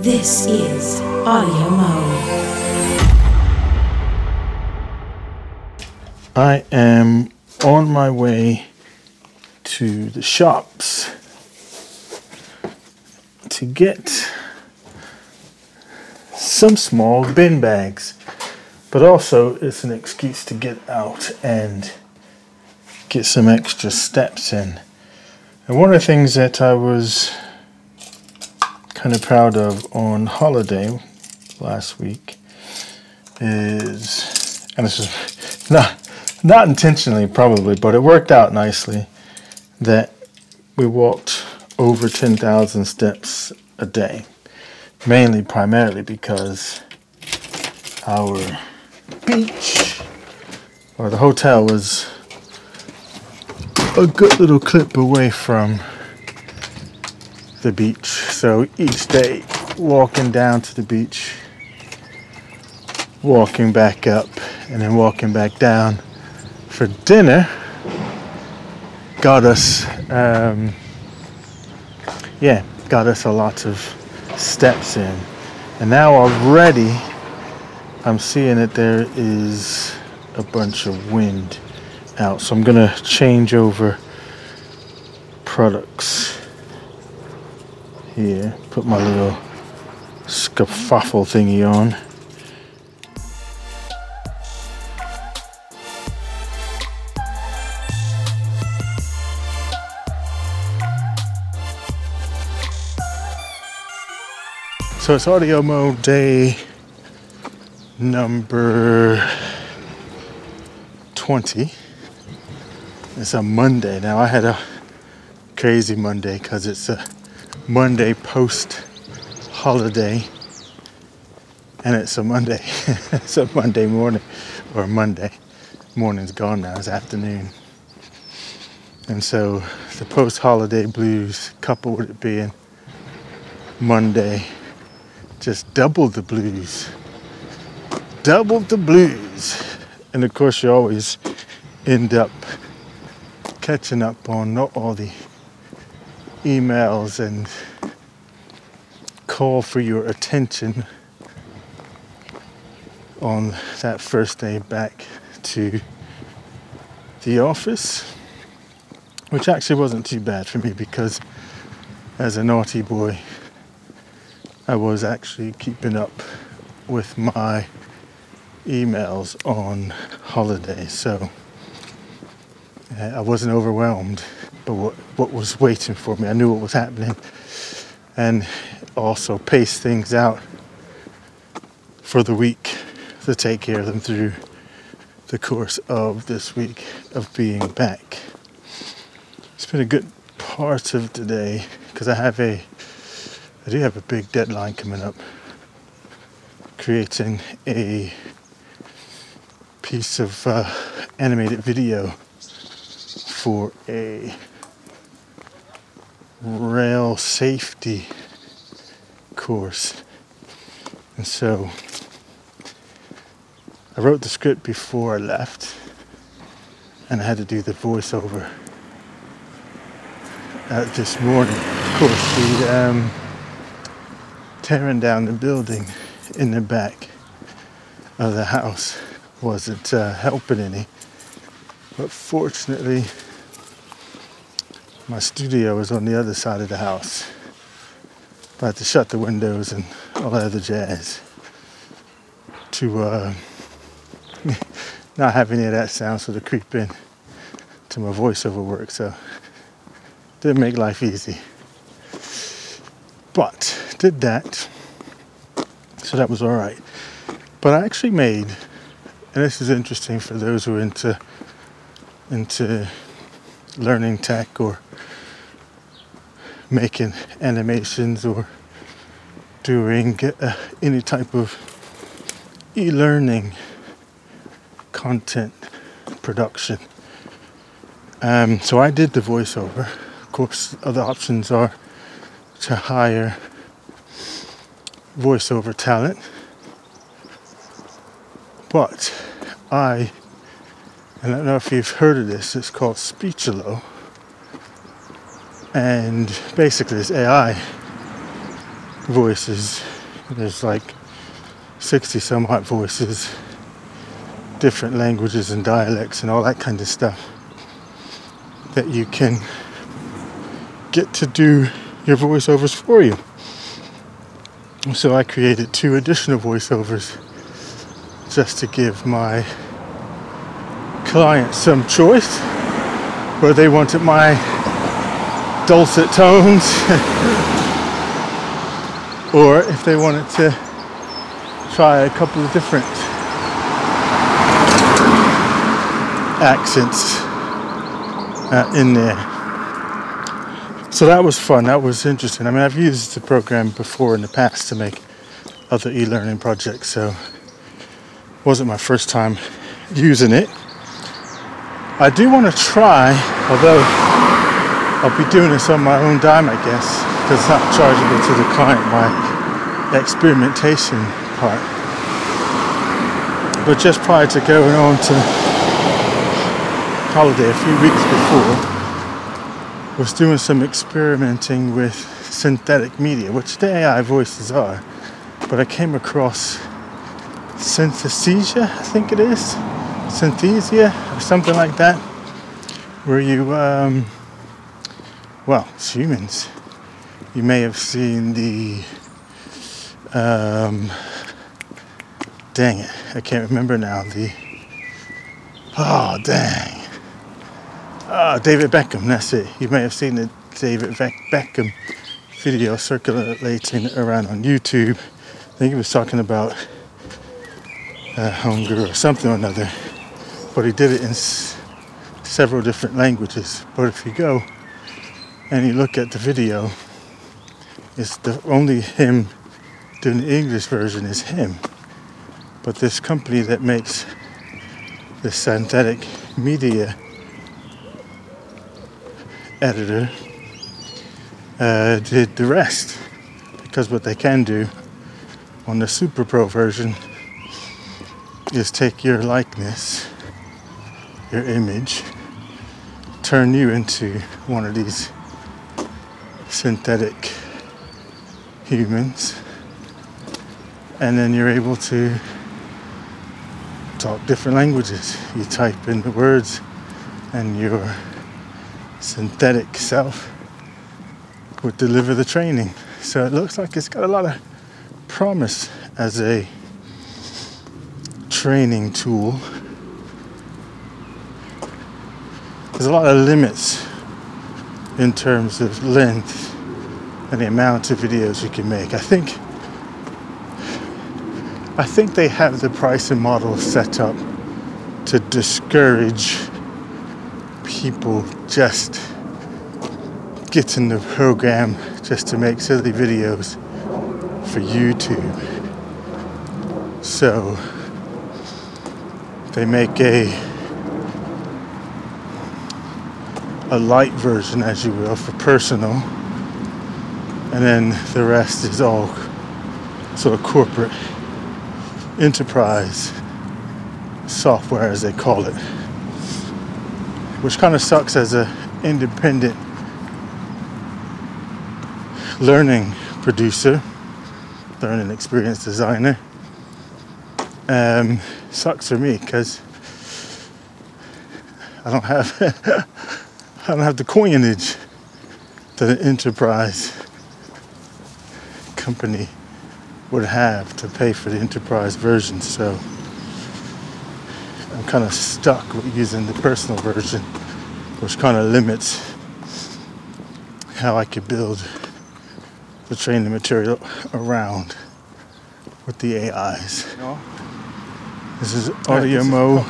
This is Audio Mo. I am on my way to the shops to get some small bin bags, but also it's an excuse to get out and get some extra steps in. And one of the things that I was kind of proud of on holiday last week is, and this is not not intentionally probably, but it worked out nicely that we walked over 10,000 steps a day, mainly primarily because our beach or the hotel was a good little clip away from the beach. So each day, walking down to the beach, walking back up, and then walking back down for dinner got us, um, yeah, got us a lot of steps in. And now already I'm seeing that there is a bunch of wind out. So I'm gonna change over products here. Put my little scuffle thingy on. So it's audio mo day number 20. It's a Monday. Now I had a crazy Monday because it's a Monday post holiday and it's a Monday. it's a Monday morning or Monday. Morning's gone now, it's afternoon. And so the post holiday blues coupled with it being Monday just doubled the blues. Doubled the blues. And of course, you always end up catching up on not all the emails and call for your attention on that first day back to the office, which actually wasn't too bad for me because as a naughty boy, I was actually keeping up with my emails on holiday, so I wasn't overwhelmed. What was waiting for me, I knew what was happening, and also pace things out for the week to take care of them through the course of this week of being back. It's been a good part of today because I have a I do have a big deadline coming up. Creating a piece of uh, animated video for a rail safety course. And so I wrote the script before I left and I had to do the voiceover uh, this morning. Of course, the um, tearing down the building in the back of the house wasn't uh, helping any. But fortunately, my studio is on the other side of the house. I had to shut the windows and all that other jazz to uh, not have any of that sound sort of creep in to my voiceover work. So didn't make life easy. But did that. So that was all right. But I actually made, and this is interesting for those who are into into learning tech or making animations or doing uh, any type of e-learning content production. Um, so I did the voiceover. Of course, other options are to hire voiceover talent. But I, and I don't know if you've heard of this, it's called Speechelo. And basically, it's AI voices. There's like 60 some odd voices, different languages and dialects and all that kind of stuff that you can get to do your voiceovers for you. So I created two additional voiceovers just to give my clients some choice where they wanted my dulcet tones or if they wanted to try a couple of different accents uh, in there. So that was fun. That was interesting. I mean, I've used the program before in the past to make other e-learning projects, so it wasn't my first time using it. I do want to try, although I'll be doing this on my own dime, I guess, because it's not chargeable to the client, my experimentation part. But just prior to going on to holiday a few weeks before was doing some experimenting with synthetic media, which the AI voices are. But I came across synthesia, I think it is, synthesia or something like that, where you, um, well, it's humans. You may have seen the, um, dang it, I can't remember now. The, oh, dang Ah, David Beckham, that's it. You may have seen the David Beckham video circulating around on YouTube. I think he was talking about uh, hunger or something or another, but he did it in s- several different languages. But if you go and you look at the video, it's the only him doing the English version is him. But this company that makes the synthetic media editor uh, did the rest because what they can do on the Super Pro version is take your likeness, your image, turn you into one of these synthetic humans, and then you're able to talk different languages. You type in the words, and you're synthetic self would deliver the training. So it looks like it's got a lot of promise as a training tool. There's a lot of limits in terms of length and the amount of videos you can make. I think I think they have the pricing model set up to discourage people just getting the program just to make silly videos for YouTube. So they make a a light version, as you will, for personal, and then the rest is all sort of corporate enterprise software, as they call it which kind of sucks as an independent learning producer, learning experience designer. Um, sucks for me because I don't have I don't have the coinage that an enterprise company would have to pay for the enterprise version. So I'm kind of stuck with using the personal version, which kind of limits how I could build the training material around with the AIs. This is Audio Mo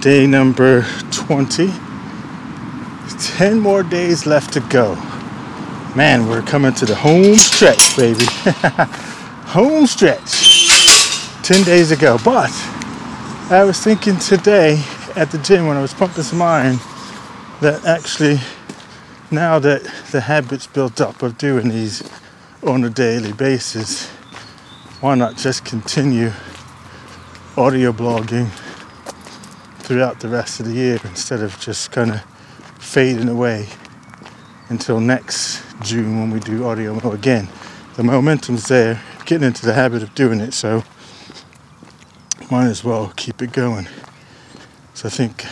day number 20. 10 more days left to go. Man, we're coming to the home stretch, baby. home stretch. 10 days ago. But I was thinking today at the gym when I was pumping some iron that actually now that the habits built up of doing these on a daily basis, why not just continue audio blogging throughout the rest of the year instead of just kind of fading away until next June when we do audio mo again. the momentum's there, getting into the habit of doing it, so might as well keep it going. So I think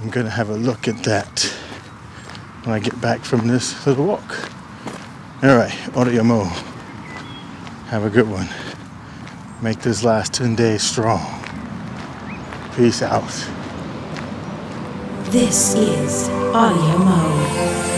I'm gonna have a look at that when I get back from this little walk. Alright, audio mo. Have a good one. Make this last 10 days strong. Peace out. This is Audio Mo.